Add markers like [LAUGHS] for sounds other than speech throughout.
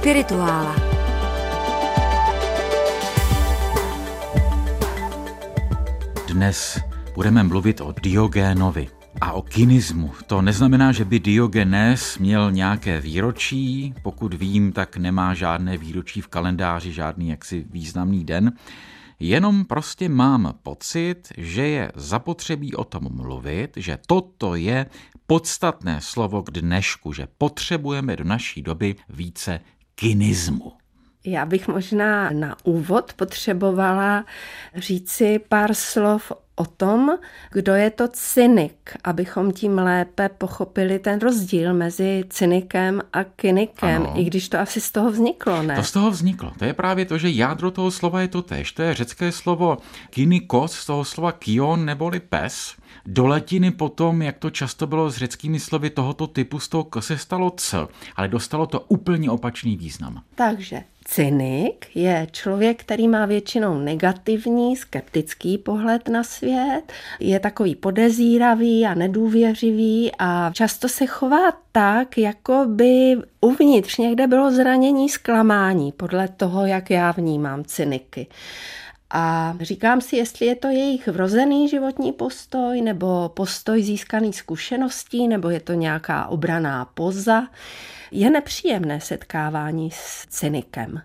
Spirituála. Dnes budeme mluvit o Diogénovi a o kynismu. To neznamená, že by Diogenes měl nějaké výročí. Pokud vím, tak nemá žádné výročí v kalendáři, žádný jaksi významný den. Jenom prostě mám pocit, že je zapotřebí o tom mluvit, že toto je podstatné slovo k dnešku, že potřebujeme do naší doby více kynismu. Já bych možná na úvod potřebovala říci pár slov o tom, kdo je to cynik, abychom tím lépe pochopili ten rozdíl mezi cynikem a kynikem, ano. i když to asi z toho vzniklo, ne? To z toho vzniklo. To je právě to, že jádro toho slova je to tež. To je řecké slovo kynikos, z toho slova kion neboli pes. Do latiny potom, jak to často bylo s řeckými slovy tohoto typu, z toho se stalo c, ale dostalo to úplně opačný význam. Takže cynik je člověk, který má většinou negativní, skeptický pohled na svět, je takový podezíravý a nedůvěřivý a často se chová tak, jako by uvnitř někde bylo zranění, zklamání, podle toho, jak já vnímám cyniky. A říkám si, jestli je to jejich vrozený životní postoj, nebo postoj získaný zkušeností, nebo je to nějaká obraná poza. Je nepříjemné setkávání s cynikem.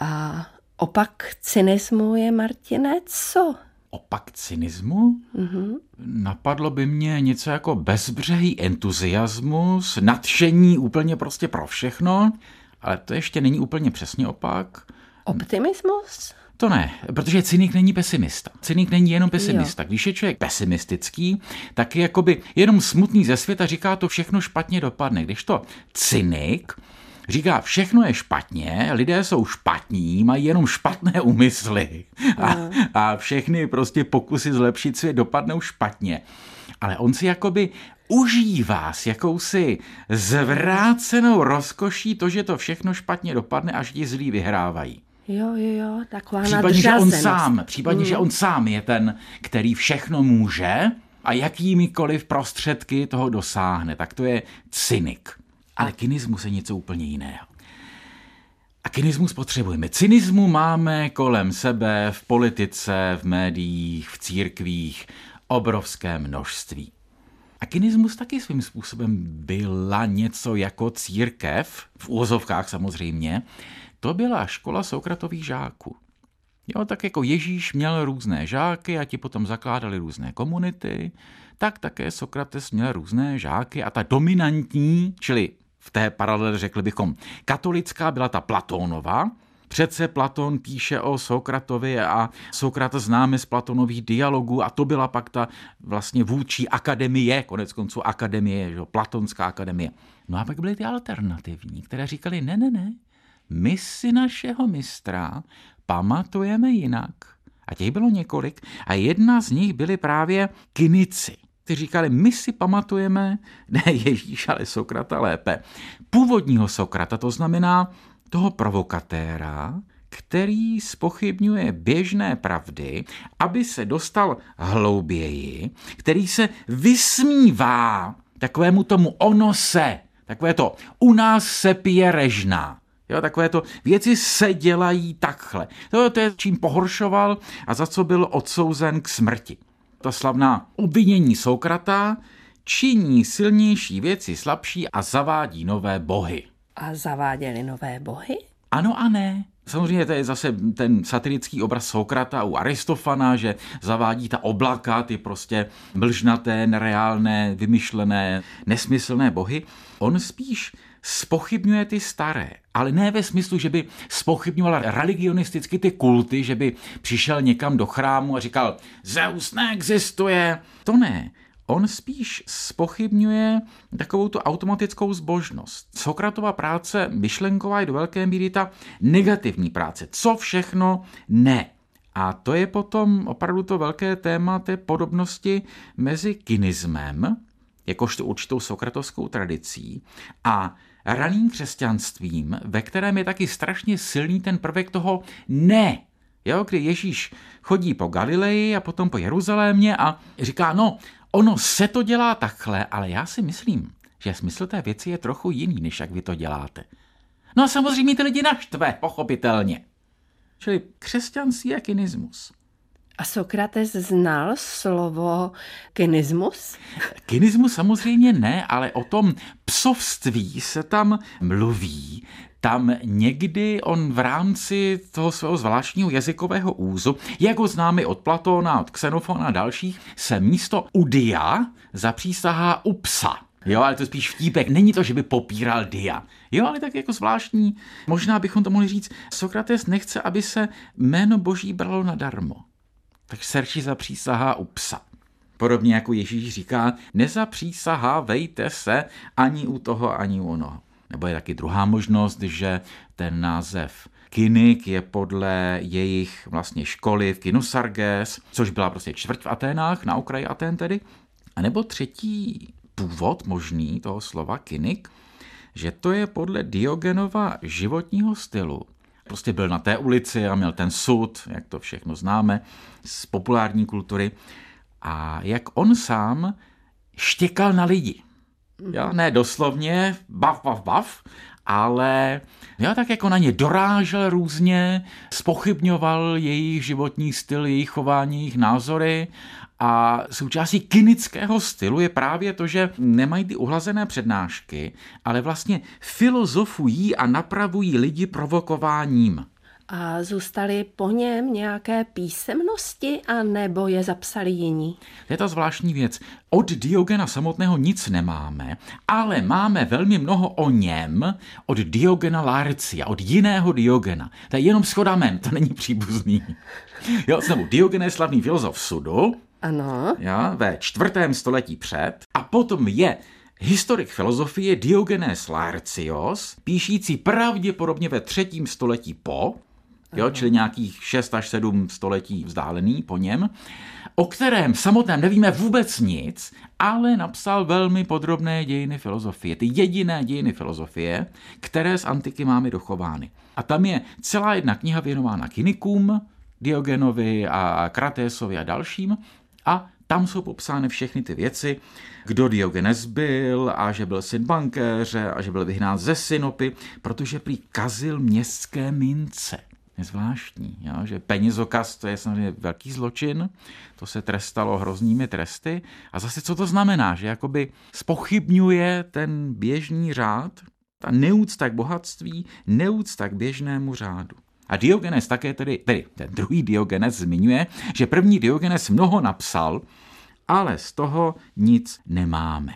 A opak cynismu je, Martine, co? Opak cynismu? Mm-hmm. Napadlo by mě něco jako bezbřehý entuziasmus, nadšení úplně prostě pro všechno, ale to ještě není úplně přesně opak. Optimismus? To ne, protože cynik není pesimista. Cynik není jenom pesimista. Jo. Když je člověk pesimistický, tak je jakoby jenom smutný ze světa, říká to všechno špatně dopadne. Když to cynik říká, všechno je špatně, lidé jsou špatní, mají jenom špatné úmysly a, a všechny prostě pokusy zlepšit svět dopadnou špatně. Ale on si jakoby užívá s jakousi zvrácenou rozkoší to, že to všechno špatně dopadne, až ti zlí vyhrávají. Jo, jo, jo, taková případně, že on sám, případně, mm. že on sám je ten, který všechno může a jakýmikoliv prostředky toho dosáhne, tak to je cynik. Ale kynismus je něco úplně jiného. A kynismus potřebujeme. Cynismu máme kolem sebe v politice, v médiích, v církvích obrovské množství. A kynismus taky svým způsobem byla něco jako církev, v úvozovkách samozřejmě, to byla škola Sokratových žáků. Jo, tak jako Ježíš měl různé žáky a ti potom zakládali různé komunity, tak také Sokrates měl různé žáky a ta dominantní, čili v té paralele řekli bychom, katolická byla ta Platónova, Přece Platon píše o Sokratovi a Sokrat známe z Platonových dialogů a to byla pak ta vlastně vůči akademie, konec konců akademie, že, Platonská akademie. No a pak byly ty alternativní, které říkali, ne, ne, ne, my si našeho mistra pamatujeme jinak. A těch bylo několik a jedna z nich byly právě kinici. Ty říkali, my si pamatujeme, [LAUGHS] ne Ježíš, ale Sokrata lépe, původního Sokrata, to znamená toho provokatéra, který spochybňuje běžné pravdy, aby se dostal hlouběji, který se vysmívá takovému tomu ono se, takové to u nás se pije režná. Jo, takové to věci se dělají takhle. To, to je čím pohoršoval a za co byl odsouzen k smrti. Ta slavná obvinění Sokrata činí silnější věci slabší a zavádí nové bohy. A zaváděli nové bohy? Ano a ne. Samozřejmě to je zase ten satirický obraz Sokrata u Aristofana, že zavádí ta oblaka, ty prostě mlžnaté, nereálné, vymyšlené, nesmyslné bohy. On spíš spochybňuje ty staré, ale ne ve smyslu, že by spochybňoval religionisticky ty kulty, že by přišel někam do chrámu a říkal, Zeus neexistuje. To ne. On spíš spochybňuje takovou tu automatickou zbožnost. Sokratova práce myšlenková je do velké míry ta negativní práce. Co všechno ne. A to je potom opravdu to velké téma té podobnosti mezi kynismem, jakožto určitou sokratovskou tradicí, a raným křesťanstvím, ve kterém je taky strašně silný ten prvek toho ne. Jo, kdy Ježíš chodí po Galileji a potom po Jeruzalémě a říká, no, ono se to dělá takhle, ale já si myslím, že smysl té věci je trochu jiný, než jak vy to děláte. No a samozřejmě ty lidi naštve, pochopitelně. Čili křesťanství je kynismus. A Sokrates znal slovo kynismus? Kynismus samozřejmě ne, ale o tom psovství se tam mluví. Tam někdy on v rámci toho svého zvláštního jazykového úzu, jako známe od Platona, od Xenofona a dalších, se místo udia zapřísahá u psa. Jo, ale to je spíš vtípek. Není to, že by popíral dia. Jo, ale tak jako zvláštní. Možná bychom to mohli říct, Sokrates nechce, aby se jméno boží bralo nadarmo. Tak serčí zapřísahá u psa. Podobně jako Ježíš říká, nezapřísahávejte se ani u toho, ani u onoho. Nebo je taky druhá možnost, že ten název Kynik je podle jejich vlastně školy v Kinusarges, což byla prostě čtvrť v Aténách, na okraji Atén tedy. A nebo třetí původ možný toho slova Kynik, že to je podle Diogenova životního stylu. Prostě byl na té ulici a měl ten sud, jak to všechno známe, z populární kultury. A jak on sám štěkal na lidi. Jo, ne doslovně, bav, bav, bav, ale já tak jako na ně dorážel různě, spochybňoval jejich životní styl, jejich chování, jejich názory a součástí kynického stylu je právě to, že nemají ty uhlazené přednášky, ale vlastně filozofují a napravují lidi provokováním. A zůstaly po něm nějaké písemnosti, a nebo je zapsali jiní? To je ta zvláštní věc. Od Diogena samotného nic nemáme, ale máme velmi mnoho o něm od Diogena Larcia, od jiného Diogena. To je jenom schodamen, to není příbuzný. Jo, znovu, Diogen je slavný filozof sudu, ano. Ja, ve čtvrtém století před. A potom je historik filozofie Diogenes Laertios, píšící pravděpodobně ve třetím století po, jo, čili nějakých 6 až 7 století vzdálený po něm, o kterém samotném nevíme vůbec nic, ale napsal velmi podrobné dějiny filozofie. Ty jediné dějiny filozofie, které z antiky máme dochovány. A tam je celá jedna kniha věnována kynikům, Diogenovi a Kratésovi a dalším, a tam jsou popsány všechny ty věci, kdo Diogenes byl a že byl syn bankéře a že byl vyhnán ze synopy, protože prý kazil městské mince. Je zvláštní, jo? že penězokaz to je samozřejmě velký zločin, to se trestalo hroznými tresty. A zase co to znamená, že jakoby spochybňuje ten běžný řád, ta neúcta k bohatství, neúcta k běžnému řádu. A Diogenes také tedy, tedy ten druhý Diogenes zmiňuje, že první Diogenes mnoho napsal, ale z toho nic nemáme.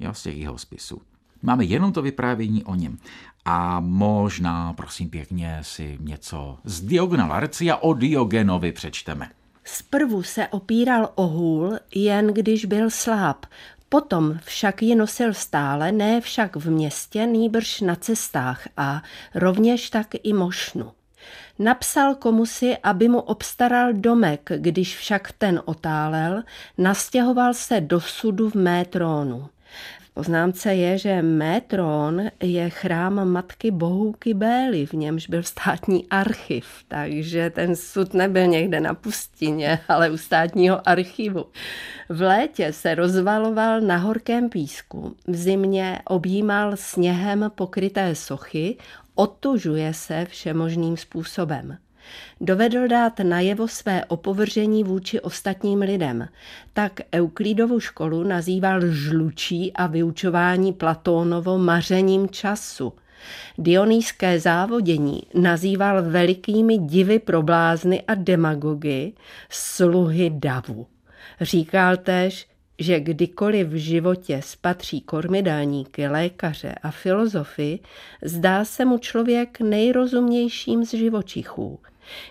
Jo, z těch jeho spisů. Máme jenom to vyprávění o něm. A možná, prosím pěkně, si něco z Diogena Larcia o Diogenovi přečteme. Zprvu se opíral o hůl, jen když byl sláb. Potom však ji nosil stále, ne však v městě, nýbrž na cestách a rovněž tak i mošnu. Napsal komusi, aby mu obstaral domek, když však ten otálel, nastěhoval se do sudu v mé trónu. Poznámce je, že mé trón je chrám matky bohůky Bély, v němž byl státní archiv, takže ten sud nebyl někde na pustině, ale u státního archivu. V létě se rozvaloval na horkém písku, v zimě objímal sněhem pokryté sochy, otužuje se všemožným způsobem. Dovedl dát najevo své opovržení vůči ostatním lidem. Tak Euklidovu školu nazýval žlučí a vyučování Platónovo mařením času. Dionýské závodění nazýval velikými divy pro blázny a demagogy sluhy davu. Říkal též, že kdykoliv v životě spatří kormidálníky, lékaře a filozofy, zdá se mu člověk nejrozumnějším z živočichů.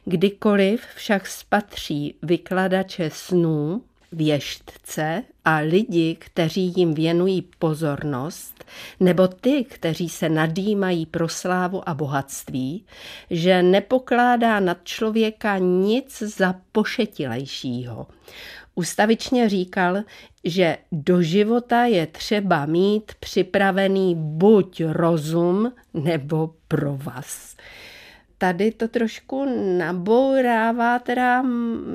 Kdykoliv však spatří vykladače snů, věštce a lidi, kteří jim věnují pozornost, nebo ty, kteří se nadýmají pro slávu a bohatství, že nepokládá nad člověka nic za pošetilejšího. Ustavičně říkal, že do života je třeba mít připravený buď rozum nebo provaz. Tady to trošku nabourává teda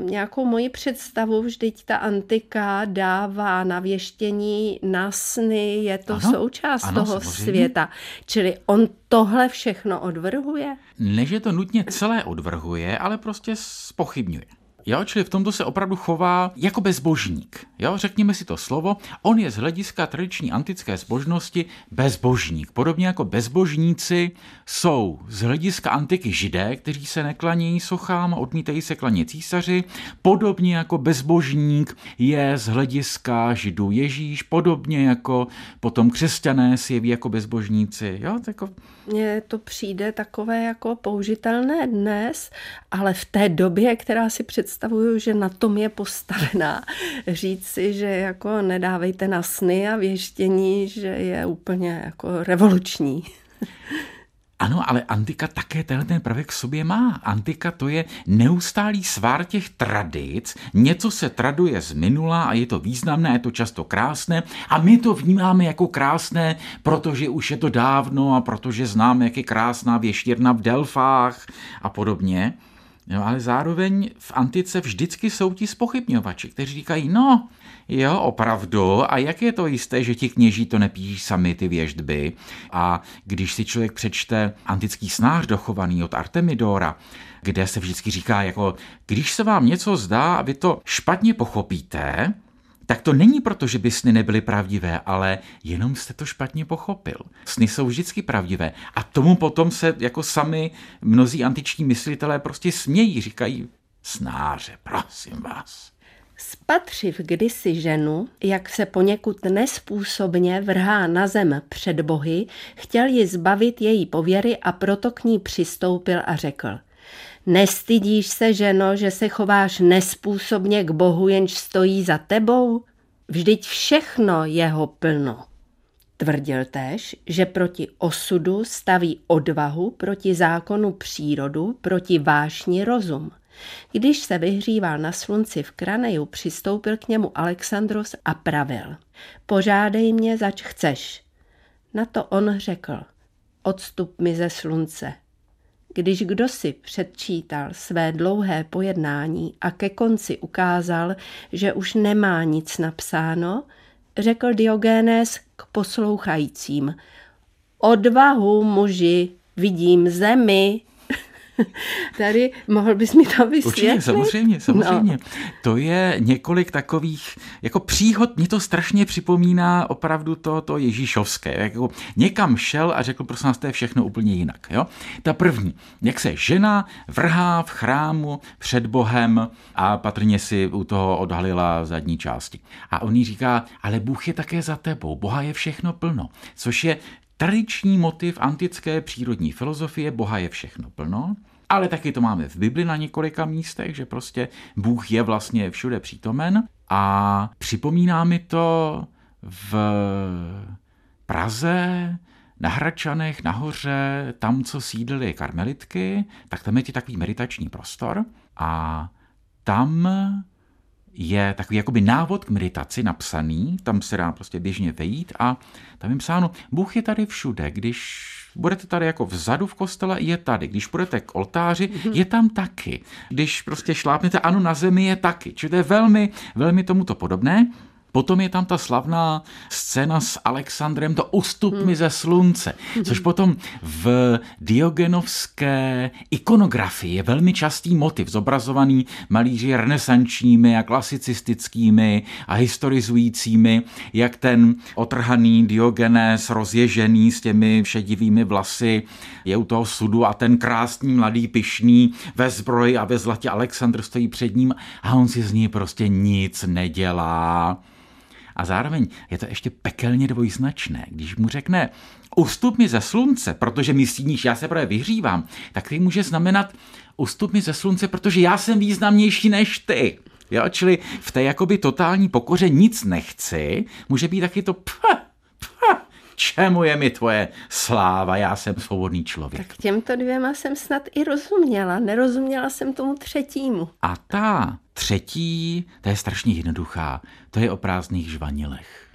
nějakou moji představu, vždyť ta antika dává na věštění, na sny, je to ano, součást ano, toho samozřejmě. světa. Čili on tohle všechno odvrhuje? Ne, že to nutně celé odvrhuje, ale prostě spochybňuje. Jo, čili v tomto se opravdu chová jako bezbožník. Jo, řekněme si to slovo. On je z hlediska tradiční antické zbožnosti bezbožník. Podobně jako bezbožníci jsou z hlediska antiky židé, kteří se neklanějí sochám, odmítají se klanět císaři. Podobně jako bezbožník je z hlediska židů Ježíš, podobně jako potom křesťané si jeví jako bezbožníci. Jo, jako... Mně to přijde takové jako použitelné dnes, ale v té době, která si představuje představuju, že na tom je postavená. Říct si, že jako nedávejte na sny a věštění, že je úplně jako revoluční. Ano, ale antika také tenhle ten prvek v sobě má. Antika to je neustálý svár těch tradic, něco se traduje z minula a je to významné, je to často krásné a my to vnímáme jako krásné, protože už je to dávno a protože známe, jak je krásná věštěrna v Delfách a podobně. No, ale zároveň v antice vždycky jsou ti spochybňovači, kteří říkají, no, jo, opravdu, a jak je to jisté, že ti kněží to nepíší sami ty věždby? A když si člověk přečte antický snář dochovaný od Artemidora, kde se vždycky říká, jako, když se vám něco zdá a vy to špatně pochopíte, tak to není proto, že by sny nebyly pravdivé, ale jenom jste to špatně pochopil. Sny jsou vždycky pravdivé. A tomu potom se jako sami mnozí antiční myslitelé prostě smějí, říkají, snáře, prosím vás. Spatřiv kdysi ženu, jak se poněkud nespůsobně vrhá na zem před bohy, chtěl ji zbavit její pověry a proto k ní přistoupil a řekl – Nestydíš se, ženo, že se chováš nespůsobně k Bohu, jenž stojí za tebou? Vždyť všechno jeho plno. Tvrdil též, že proti osudu staví odvahu, proti zákonu přírodu, proti vášni rozum. Když se vyhříval na slunci v Kraneju, přistoupil k němu Alexandros a pravil. Požádej mě, zač chceš. Na to on řekl, odstup mi ze slunce, když kdo si předčítal své dlouhé pojednání a ke konci ukázal, že už nemá nic napsáno, řekl Diogenes k poslouchajícím. Odvahu, muži, vidím zemi, [LAUGHS] Tady mohl bys mi to vysvětlit? Určitě, samozřejmě, samozřejmě. No. To je několik takových jako příhod, mě to strašně připomíná opravdu to, to Ježíšovské. Jako někam šel a řekl, prosím nás, to je všechno úplně jinak. Jo? Ta první, jak se žena vrhá v chrámu před Bohem a patrně si u toho odhalila zadní části. A on jí říká, ale Bůh je také za tebou, Boha je všechno plno, což je Tradiční motiv antické přírodní filozofie Boha je všechno plno, ale taky to máme v Bibli na několika místech, že prostě Bůh je vlastně všude přítomen a připomíná mi to v Praze, na Hračanech, nahoře, tam, co sídlily karmelitky, tak tam je ti takový meditační prostor a tam je takový jakoby návod k meditaci napsaný, tam se dá prostě běžně vejít a tam je psáno, Bůh je tady všude, když budete tady jako vzadu v kostele, je tady. Když půjdete k oltáři, je tam taky. Když prostě šlápnete, ano, na zemi je taky. Čili to je velmi, velmi tomuto podobné. Potom je tam ta slavná scéna s Alexandrem, to ustup mi ze slunce, což potom v diogenovské ikonografii je velmi častý motiv, zobrazovaný malíři renesančními a klasicistickými a historizujícími, jak ten otrhaný Diogenes rozježený s těmi šedivými vlasy je u toho sudu a ten krásný mladý pišný ve zbroji a ve zlatě Alexandr stojí před ním a on si z ní prostě nic nedělá. A zároveň je to ještě pekelně dvojznačné. Když mu řekne, ustup mi ze slunce, protože mi stíníš, já se právě vyhřívám, tak to může znamenat, ustup mi ze slunce, protože já jsem významnější než ty. Jo, čili v té jakoby totální pokoře nic nechci, může být taky to pff, čemu je mi tvoje sláva, já jsem svobodný člověk. Tak těmto dvěma jsem snad i rozuměla, nerozuměla jsem tomu třetímu. A ta třetí, ta je strašně jednoduchá, to je o prázdných žvanilech.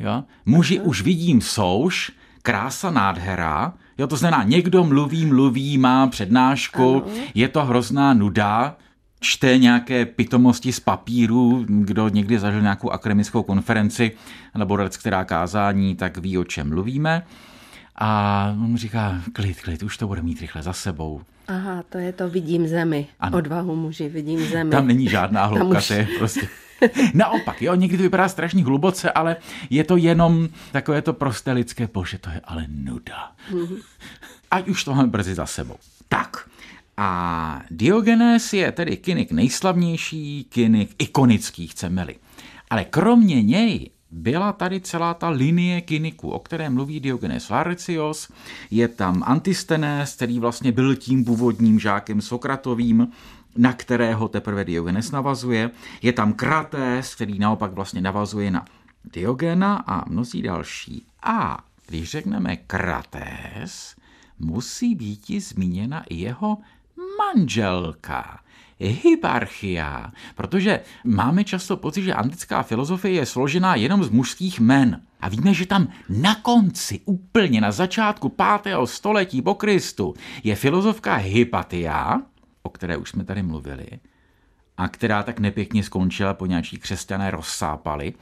Jo? Muži uh-huh. už vidím souš, krása nádhera, jo, to znamená, někdo mluví, mluví, má přednášku, ano. je to hrozná nuda, čte nějaké pitomosti z papíru, kdo někdy zažil nějakou akademickou konferenci nebo která kázání, tak ví, o čem mluvíme. A on říká, klid, klid, už to bude mít rychle za sebou. Aha, to je to vidím zemi. Ano. Odvahu muži, vidím zemi. Tam není žádná hloubka, už... to je prostě... [LAUGHS] Naopak, jo, někdy to vypadá strašně hluboce, ale je to jenom takové to prosté lidské, bože, to je ale nuda. Mm-hmm. Ať už to máme brzy za sebou. Tak, a Diogenes je tedy kynik nejslavnější, kynik ikonický, chceme-li. Ale kromě něj byla tady celá ta linie kyniků, o které mluví Diogenes Laertios. Je tam Antistenes, který vlastně byl tím původním žákem Sokratovým, na kterého teprve Diogenes navazuje. Je tam Krates, který naopak vlastně navazuje na Diogena a mnozí další. A když řekneme Krates, musí být zmíněna i jeho manželka hyparchia, protože máme často pocit, že antická filozofie je složená jenom z mužských men. A víme, že tam na konci, úplně na začátku 5. století po Kristu, je filozofka Hypatia, o které už jsme tady mluvili, a která tak nepěkně skončila, po nějaký křesťané rozsápali.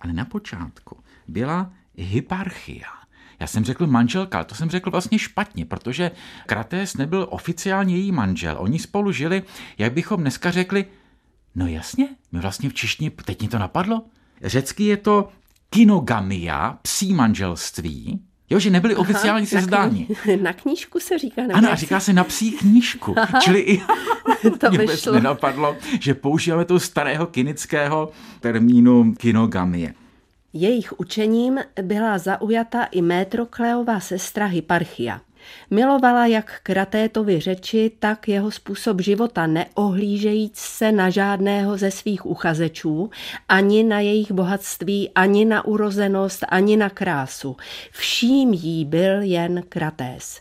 Ale na počátku byla hyparchia. Já jsem řekl manželka, to jsem řekl vlastně špatně, protože Krates nebyl oficiálně její manžel. Oni spolu žili, jak bychom dneska řekli, no jasně, my vlastně v češtině, teď mi to napadlo. Řecky je to kinogamia, psí manželství, Jo, že nebyli oficiální sezdáni. Na, na knížku se říká. Ano, a říká se na psí knížku. Čili i [LAUGHS] to mě vyšlo. nenapadlo, že používáme toho starého kinického termínu kinogamie. Jejich učením byla zaujata i Métrokleová sestra Hyparchia. Milovala jak Kratétovi řeči, tak jeho způsob života, neohlížejíc se na žádného ze svých uchazečů, ani na jejich bohatství, ani na urozenost, ani na krásu. Vším jí byl jen Kratés.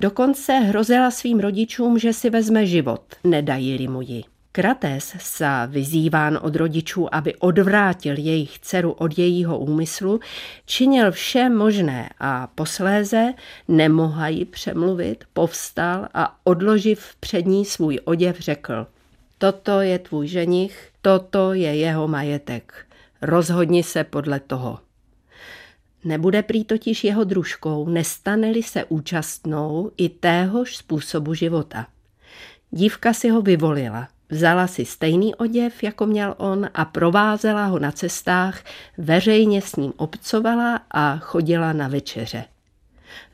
Dokonce hrozila svým rodičům, že si vezme život, nedají mu ji. Krates sa vyzýván od rodičů, aby odvrátil jejich dceru od jejího úmyslu, činil vše možné a posléze, nemohla ji přemluvit, povstal a odloživ před ní svůj oděv řekl Toto je tvůj ženich, toto je jeho majetek. Rozhodni se podle toho. Nebude prý totiž jeho družkou, nestane-li se účastnou i téhož způsobu života. Dívka si ho vyvolila – Vzala si stejný oděv, jako měl on a provázela ho na cestách, veřejně s ním obcovala a chodila na večeře.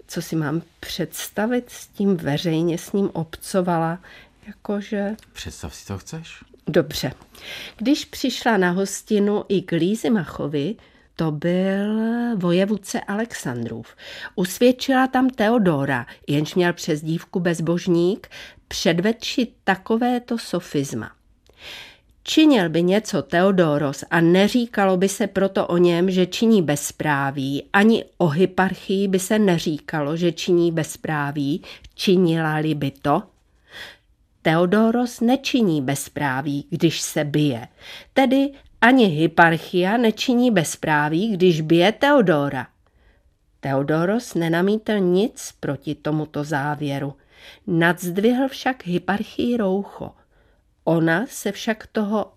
Co si mám představit s tím veřejně s ním obcovala? Jakože... Představ si, co chceš. Dobře. Když přišla na hostinu i k Lízimachovi, to byl vojevůdce Alexandrův. Usvědčila tam Teodora, jenž měl přes dívku bezbožník, předvedčit takovéto sofisma. Činil by něco Teodoros a neříkalo by se proto o něm, že činí bezpráví, ani o hyparchii by se neříkalo, že činí bezpráví, činila-li by to? Teodoros nečiní bezpráví, když se bije, tedy ani hyparchia nečiní bezpráví, když bije Teodora. Teodoros nenamítl nic proti tomuto závěru. Nadzdvihl však hyparchii roucho. Ona se však toho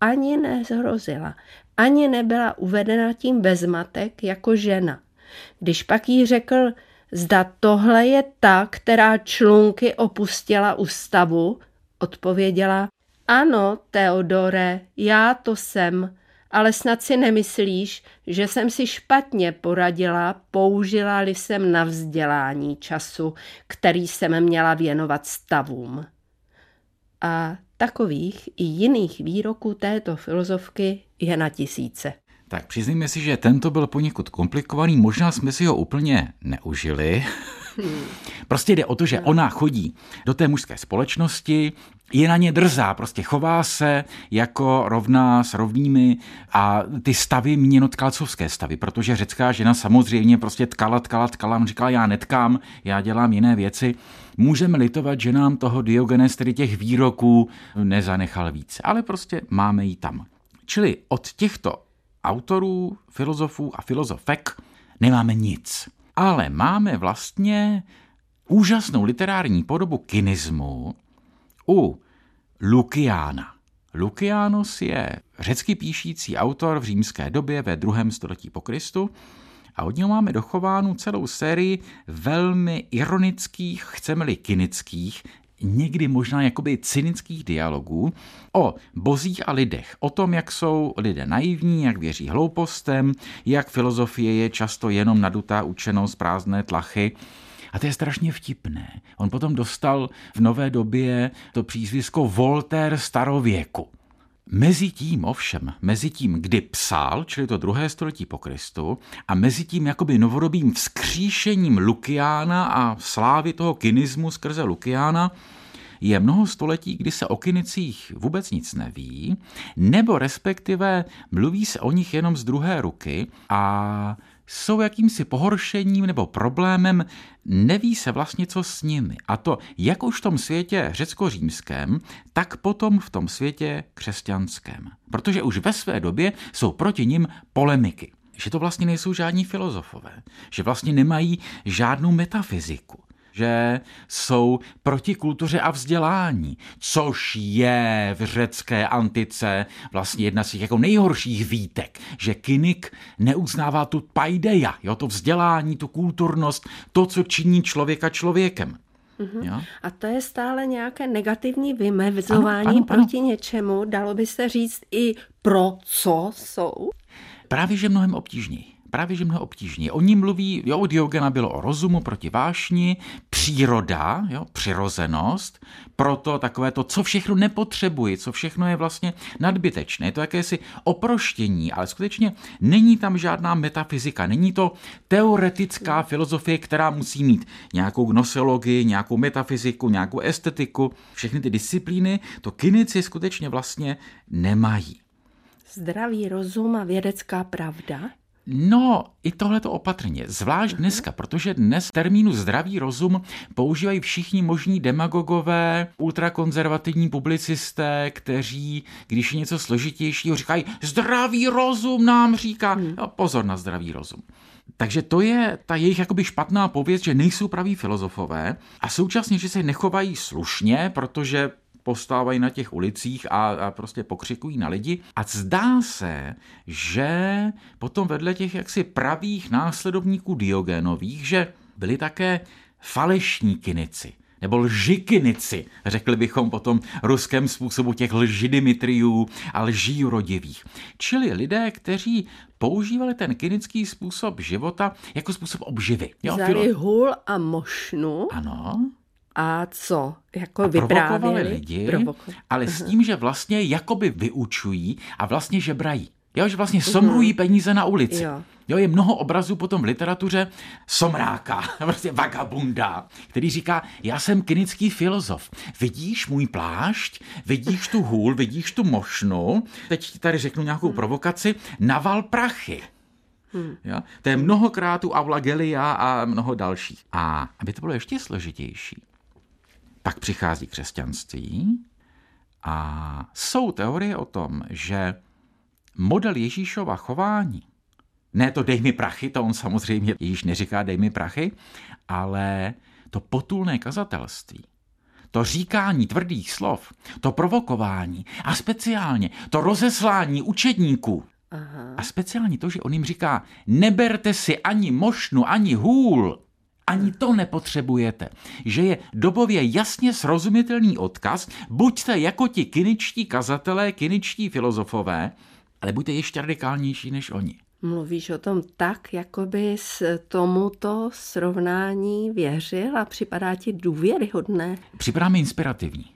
ani nezhrozila, ani nebyla uvedena tím bezmatek jako žena. Když pak jí řekl, zda tohle je ta, která člunky opustila ústavu, odpověděla, ano, Teodore, já to jsem, ale snad si nemyslíš, že jsem si špatně poradila, použila-li jsem na vzdělání času, který jsem měla věnovat stavům. A takových i jiných výroků této filozofky je na tisíce. Tak přiznejme si, že tento byl poněkud komplikovaný, možná jsme si ho úplně neužili. Hmm. Prostě jde o to, že ona chodí do té mužské společnosti, je na ně drzá, prostě chová se jako rovná s rovnými a ty stavy měno tkalcovské stavy, protože řecká žena samozřejmě prostě tkala, tkala, tkala, on říkala, já netkám, já dělám jiné věci. Můžeme litovat, že nám toho Diogenes, tedy těch výroků, nezanechal více, ale prostě máme ji tam. Čili od těchto autorů, filozofů a filozofek nemáme nic. Ale máme vlastně úžasnou literární podobu kynismu u Lukiána. Lukianus je řecky píšící autor v římské době ve druhém století po Kristu a od něho máme dochovánu celou sérii velmi ironických, chceme-li kynických, někdy možná jakoby cynických dialogů o bozích a lidech, o tom, jak jsou lidé naivní, jak věří hloupostem, jak filozofie je často jenom nadutá učenost prázdné tlachy, a to je strašně vtipné. On potom dostal v nové době to přízvisko Voltaire starověku. Mezi tím ovšem, mezi tím, kdy psal, čili to druhé století po Kristu, a mezi tím jakoby novodobým vzkříšením Lukiána a slávy toho kynismu skrze Lukiána, je mnoho století, kdy se o kinicích vůbec nic neví, nebo respektive mluví se o nich jenom z druhé ruky a jsou jakýmsi pohoršením nebo problémem, neví se vlastně, co s nimi. A to jak už v tom světě řecko-římském, tak potom v tom světě křesťanském. Protože už ve své době jsou proti nim polemiky že to vlastně nejsou žádní filozofové, že vlastně nemají žádnou metafyziku, že jsou proti kultuře a vzdělání, což je v řecké antice vlastně jedna z těch jako nejhorších výtek, že kynik neuznává tu paideia, jo, to vzdělání, tu kulturnost, to, co činí člověka člověkem. Mm-hmm. A to je stále nějaké negativní vymezování ano, ano, proti ano. něčemu, dalo by se říct i pro co jsou? Právě, že mnohem obtížněji právě že mnoho obtížně. Oni mluví, jo, u Diogena bylo o rozumu proti vášni, příroda, jo, přirozenost, proto takové to, co všechno nepotřebuji, co všechno je vlastně nadbytečné. Je to jakési oproštění, ale skutečně není tam žádná metafyzika, není to teoretická filozofie, která musí mít nějakou gnoseologii, nějakou metafyziku, nějakou estetiku. Všechny ty disciplíny to kinici skutečně vlastně nemají. Zdravý rozum a vědecká pravda? No, i tohleto opatrně, zvlášť dneska, protože dnes termínu zdravý rozum používají všichni možní demagogové, ultrakonzervativní publicisté, kteří, když je něco složitějšího, říkají, zdravý rozum nám říká. Hmm. No, pozor na zdravý rozum. Takže to je ta jejich jakoby špatná pověst, že nejsou praví filozofové a současně, že se nechovají slušně, protože postávají na těch ulicích a, a prostě pokřikují na lidi. A zdá se, že potom vedle těch jaksi pravých následovníků Diogenových, že byli také falešní kinici nebo lžikinici, řekli bychom potom ruském způsobu těch lži Dimitriů a lží rodivých. Čili lidé, kteří používali ten kinický způsob života jako způsob obživy. Vzali hůl a mošnu. Ano a co? Jako a vyprávěli lidi, Provoko- ale s tím, že vlastně jakoby vyučují a vlastně žebrají. Jo, že vlastně somrují uh-huh. peníze na ulici. Jo. jo, je mnoho obrazů potom v literatuře somráka, prostě [LAUGHS] vagabunda, který říká, já jsem klinický filozof. Vidíš můj plášť, vidíš tu hůl, vidíš tu mošnu, teď ti tady řeknu nějakou hmm. provokaci, naval prachy. Hmm. Jo? To je mnohokrát u Aula Gelia a mnoho dalších. A aby to bylo ještě složitější, pak přichází křesťanství a jsou teorie o tom, že model Ježíšova chování, ne to dej mi prachy, to on samozřejmě Ježíš neříká dej mi prachy, ale to potulné kazatelství, to říkání tvrdých slov, to provokování a speciálně to rozeslání učedníků Aha. a speciálně to, že on jim říká neberte si ani mošnu, ani hůl, ani to nepotřebujete. Že je dobově jasně srozumitelný odkaz, buďte jako ti kiničtí kazatelé, kiničtí filozofové, ale buďte ještě radikálnější než oni. Mluvíš o tom tak, jako by s tomuto srovnání věřil a připadá ti důvěryhodné? Připadá mi inspirativní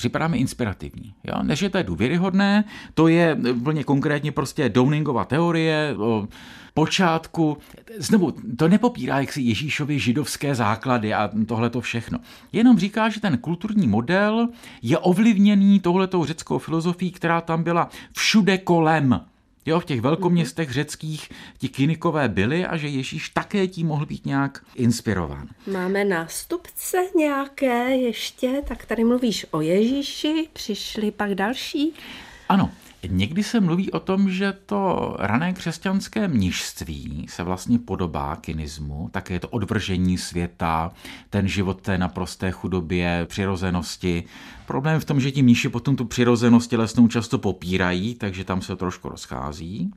připadá mi inspirativní. Jo? Než je to důvěryhodné, to je plně konkrétně prostě Downingova teorie o počátku. Znovu, to nepopírá jak si Ježíšovi židovské základy a tohle to všechno. Jenom říká, že ten kulturní model je ovlivněný tohletou řeckou filozofií, která tam byla všude kolem. Jo, v těch velkoměstech mhm. řeckých ti kynikové byli a že Ježíš také tím mohl být nějak inspirován. Máme nástupce nějaké ještě, tak tady mluvíš o Ježíši, přišli pak další. Ano, Někdy se mluví o tom, že to rané křesťanské mnižství se vlastně podobá kynismu, také je to odvržení světa, ten život té naprosté chudobě, přirozenosti. Problém v tom, že ti mniši potom tu přirozenost tělesnou často popírají, takže tam se trošku rozchází.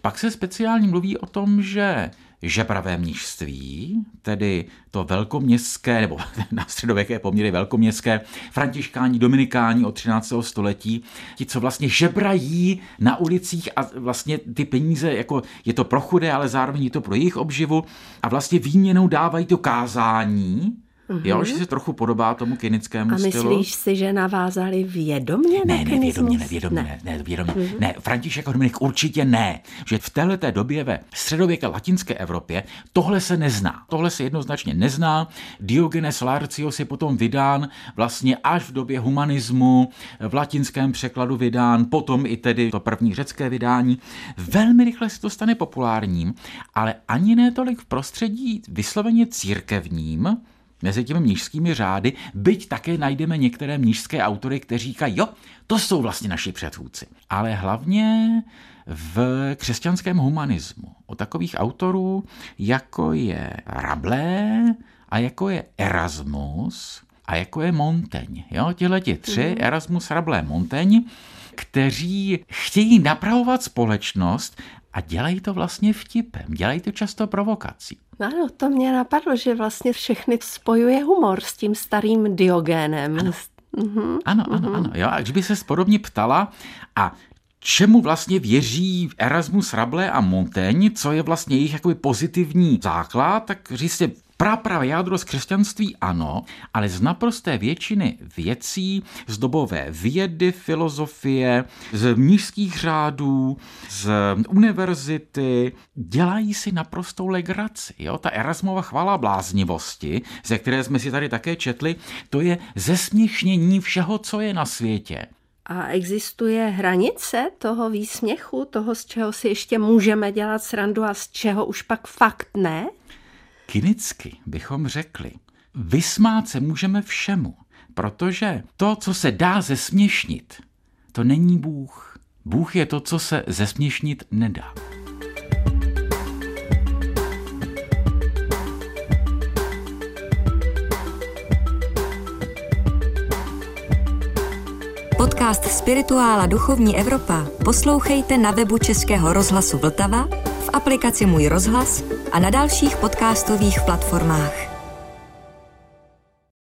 Pak se speciálně mluví o tom, že žebravé mnižství, tedy to velkoměstské, nebo [LAUGHS] na středověké poměry velkoměstské, františkáni, dominikáni od 13. století, ti, co vlastně žebrají na ulicích a vlastně ty peníze, jako je to pro chudé, ale zároveň je to pro jejich obživu a vlastně výměnou dávají to kázání, Mm-hmm. Jo, že se trochu podobá tomu kynickému A myslíš stylu. si, že navázali vědomě ne, na ne, vědomě, ne, vědomě, ne, ne, vědomě, mm-hmm. ne, František a Dominik určitě ne, že v této době ve středověké latinské Evropě tohle se nezná, tohle se jednoznačně nezná, Diogenes Laertius je potom vydán vlastně až v době humanismu, v latinském překladu vydán, potom i tedy to první řecké vydání, velmi rychle se to stane populárním, ale ani ne tolik v prostředí vysloveně církevním, mezi těmi mnižskými řády, byť také najdeme některé mnižské autory, kteří říkají, jo, to jsou vlastně naši předchůdci. Ale hlavně v křesťanském humanismu. O takových autorů, jako je Rabelais a jako je Erasmus a jako je Montaigne. Jo, tihle ti tři, mm. Erasmus, Rabelais, Montaigne, kteří chtějí napravovat společnost a dělají to vlastně vtipem, dělají to často provokací. Ano, to mě napadlo, že vlastně všechny spojuje humor s tím starým Diogénem. Ano, mm-hmm. ano, ano. ano. Jo, a když by se podobně ptala, a čemu vlastně věří Erasmus, Rabelais a Montaigne, co je vlastně jejich jakoby pozitivní základ, tak říct Prapravé jádro z křesťanství ano, ale z naprosté většiny věcí, z dobové vědy, filozofie, z mnižských řádů, z univerzity, dělají si naprostou legraci. Jo? Ta Erasmova chvala bláznivosti, ze které jsme si tady také četli, to je zesměšnění všeho, co je na světě. A existuje hranice toho výsměchu, toho, z čeho si ještě můžeme dělat srandu a z čeho už pak fakt ne? Kynicky bychom řekli, vysmát se můžeme všemu, protože to, co se dá zesměšnit, to není Bůh. Bůh je to, co se zesměšnit nedá. Podcast Spirituála Duchovní Evropa poslouchejte na webu Českého rozhlasu Vltava, v aplikaci Můj rozhlas a na dalších podcastových platformách.